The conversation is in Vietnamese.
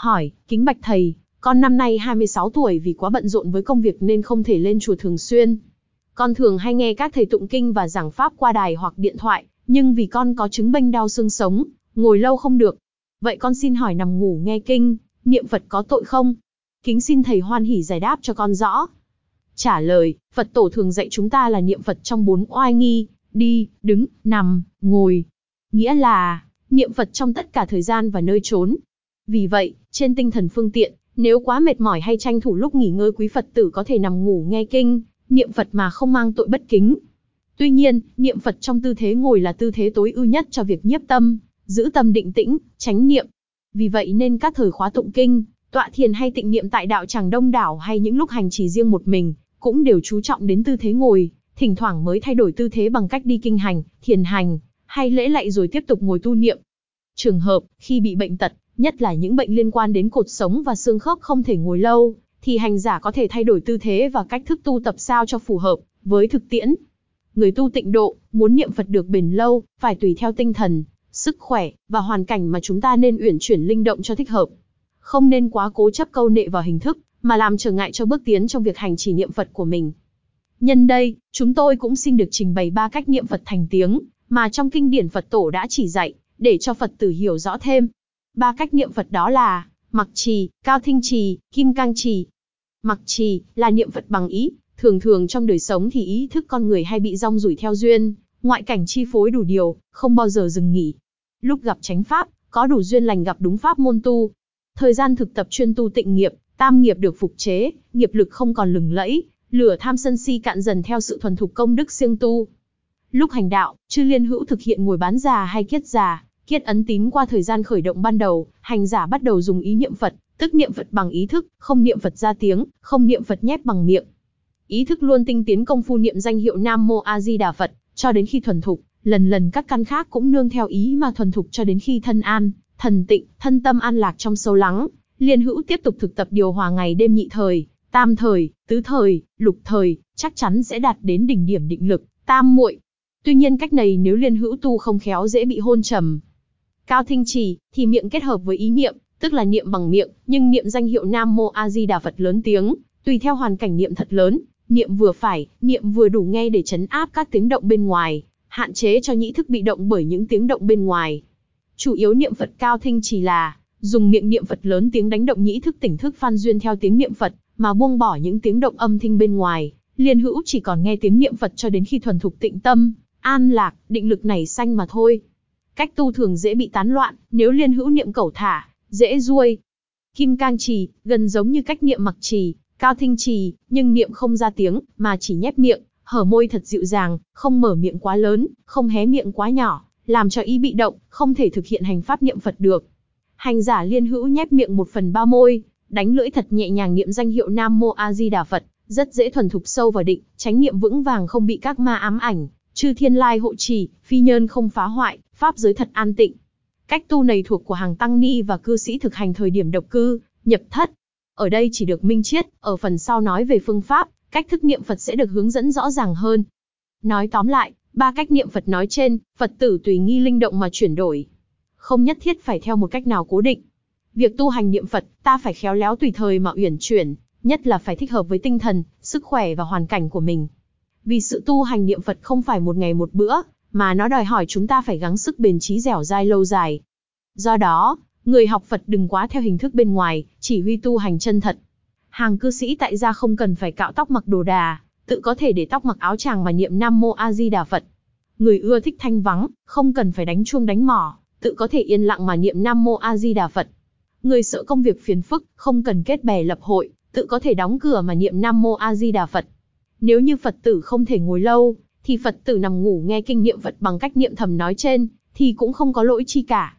hỏi, kính bạch thầy, con năm nay 26 tuổi vì quá bận rộn với công việc nên không thể lên chùa thường xuyên. Con thường hay nghe các thầy tụng kinh và giảng pháp qua đài hoặc điện thoại, nhưng vì con có chứng bệnh đau xương sống, ngồi lâu không được. Vậy con xin hỏi nằm ngủ nghe kinh, niệm Phật có tội không? Kính xin thầy hoan hỉ giải đáp cho con rõ. Trả lời, Phật tổ thường dạy chúng ta là niệm Phật trong bốn oai nghi, đi, đứng, nằm, ngồi. Nghĩa là, niệm Phật trong tất cả thời gian và nơi trốn. Vì vậy, trên tinh thần phương tiện, nếu quá mệt mỏi hay tranh thủ lúc nghỉ ngơi quý Phật tử có thể nằm ngủ nghe kinh, niệm Phật mà không mang tội bất kính. Tuy nhiên, niệm Phật trong tư thế ngồi là tư thế tối ưu nhất cho việc nhiếp tâm, giữ tâm định tĩnh, tránh niệm. Vì vậy nên các thời khóa tụng kinh, tọa thiền hay tịnh niệm tại đạo tràng đông đảo hay những lúc hành trì riêng một mình, cũng đều chú trọng đến tư thế ngồi, thỉnh thoảng mới thay đổi tư thế bằng cách đi kinh hành, thiền hành, hay lễ lạy rồi tiếp tục ngồi tu niệm. Trường hợp, khi bị bệnh tật, nhất là những bệnh liên quan đến cột sống và xương khớp không thể ngồi lâu, thì hành giả có thể thay đổi tư thế và cách thức tu tập sao cho phù hợp với thực tiễn. Người tu tịnh độ, muốn niệm Phật được bền lâu, phải tùy theo tinh thần, sức khỏe và hoàn cảnh mà chúng ta nên uyển chuyển linh động cho thích hợp. Không nên quá cố chấp câu nệ vào hình thức, mà làm trở ngại cho bước tiến trong việc hành trì niệm Phật của mình. Nhân đây, chúng tôi cũng xin được trình bày ba cách niệm Phật thành tiếng, mà trong kinh điển Phật tổ đã chỉ dạy, để cho Phật tử hiểu rõ thêm. Ba cách niệm Phật đó là, mặc trì, cao thinh trì, kim cang trì. Mặc trì, là niệm Phật bằng ý, thường thường trong đời sống thì ý thức con người hay bị rong rủi theo duyên, ngoại cảnh chi phối đủ điều, không bao giờ dừng nghỉ. Lúc gặp chánh pháp, có đủ duyên lành gặp đúng pháp môn tu. Thời gian thực tập chuyên tu tịnh nghiệp, tam nghiệp được phục chế, nghiệp lực không còn lừng lẫy, lửa tham sân si cạn dần theo sự thuần thục công đức siêng tu. Lúc hành đạo, chư liên hữu thực hiện ngồi bán già hay kiết già, kiết ấn tín qua thời gian khởi động ban đầu, hành giả bắt đầu dùng ý niệm Phật, tức niệm Phật bằng ý thức, không niệm Phật ra tiếng, không niệm Phật nhép bằng miệng. Ý thức luôn tinh tiến công phu niệm danh hiệu Nam Mô A Di Đà Phật, cho đến khi thuần thục, lần lần các căn khác cũng nương theo ý mà thuần thục cho đến khi thân an, thần tịnh, thân tâm an lạc trong sâu lắng. Liên hữu tiếp tục thực tập điều hòa ngày đêm nhị thời, tam thời, tứ thời, lục thời, chắc chắn sẽ đạt đến đỉnh điểm định lực, tam muội. Tuy nhiên cách này nếu liên hữu tu không khéo dễ bị hôn trầm. Cao thinh trì, thì miệng kết hợp với ý niệm, tức là niệm bằng miệng, nhưng niệm danh hiệu Nam Mô A Di Đà Phật lớn tiếng, tùy theo hoàn cảnh niệm thật lớn, niệm vừa phải, niệm vừa đủ nghe để chấn áp các tiếng động bên ngoài, hạn chế cho nhĩ thức bị động bởi những tiếng động bên ngoài. Chủ yếu niệm Phật cao thinh chỉ là dùng miệng niệm Phật lớn tiếng đánh động nhĩ thức tỉnh thức phan duyên theo tiếng niệm Phật, mà buông bỏ những tiếng động âm thinh bên ngoài. Liên hữu chỉ còn nghe tiếng niệm Phật cho đến khi thuần thục tịnh tâm, an lạc, định lực này sanh mà thôi. Cách tu thường dễ bị tán loạn, nếu liên hữu niệm cẩu thả, dễ ruôi. Kim cang trì, gần giống như cách niệm mặc trì, cao thinh trì, nhưng niệm không ra tiếng, mà chỉ nhép miệng, hở môi thật dịu dàng, không mở miệng quá lớn, không hé miệng quá nhỏ, làm cho ý bị động, không thể thực hiện hành pháp niệm Phật được. Hành giả liên hữu nhép miệng một phần ba môi, đánh lưỡi thật nhẹ nhàng niệm danh hiệu Nam Mô A Di Đà Phật, rất dễ thuần thục sâu vào định, tránh niệm vững vàng không bị các ma ám ảnh, chư thiên lai hộ trì, phi nhân không phá hoại, pháp giới thật an tịnh. Cách tu này thuộc của hàng tăng ni và cư sĩ thực hành thời điểm độc cư, nhập thất. Ở đây chỉ được minh chiết, ở phần sau nói về phương pháp, cách thức niệm Phật sẽ được hướng dẫn rõ ràng hơn. Nói tóm lại, ba cách niệm Phật nói trên, Phật tử tùy nghi linh động mà chuyển đổi. Không nhất thiết phải theo một cách nào cố định. Việc tu hành niệm Phật, ta phải khéo léo tùy thời mà uyển chuyển, nhất là phải thích hợp với tinh thần, sức khỏe và hoàn cảnh của mình. Vì sự tu hành niệm Phật không phải một ngày một bữa, mà nó đòi hỏi chúng ta phải gắng sức bền trí dẻo dai lâu dài. Do đó, người học Phật đừng quá theo hình thức bên ngoài, chỉ huy tu hành chân thật. Hàng cư sĩ tại gia không cần phải cạo tóc mặc đồ đà, tự có thể để tóc mặc áo chàng mà niệm Nam Mô A Di Đà Phật. Người ưa thích thanh vắng, không cần phải đánh chuông đánh mỏ, tự có thể yên lặng mà niệm Nam Mô A Di Đà Phật. Người sợ công việc phiền phức, không cần kết bè lập hội, tự có thể đóng cửa mà niệm Nam Mô A Di Đà Phật. Nếu như Phật tử không thể ngồi lâu, thì Phật tử nằm ngủ nghe kinh niệm Phật bằng cách niệm thầm nói trên, thì cũng không có lỗi chi cả.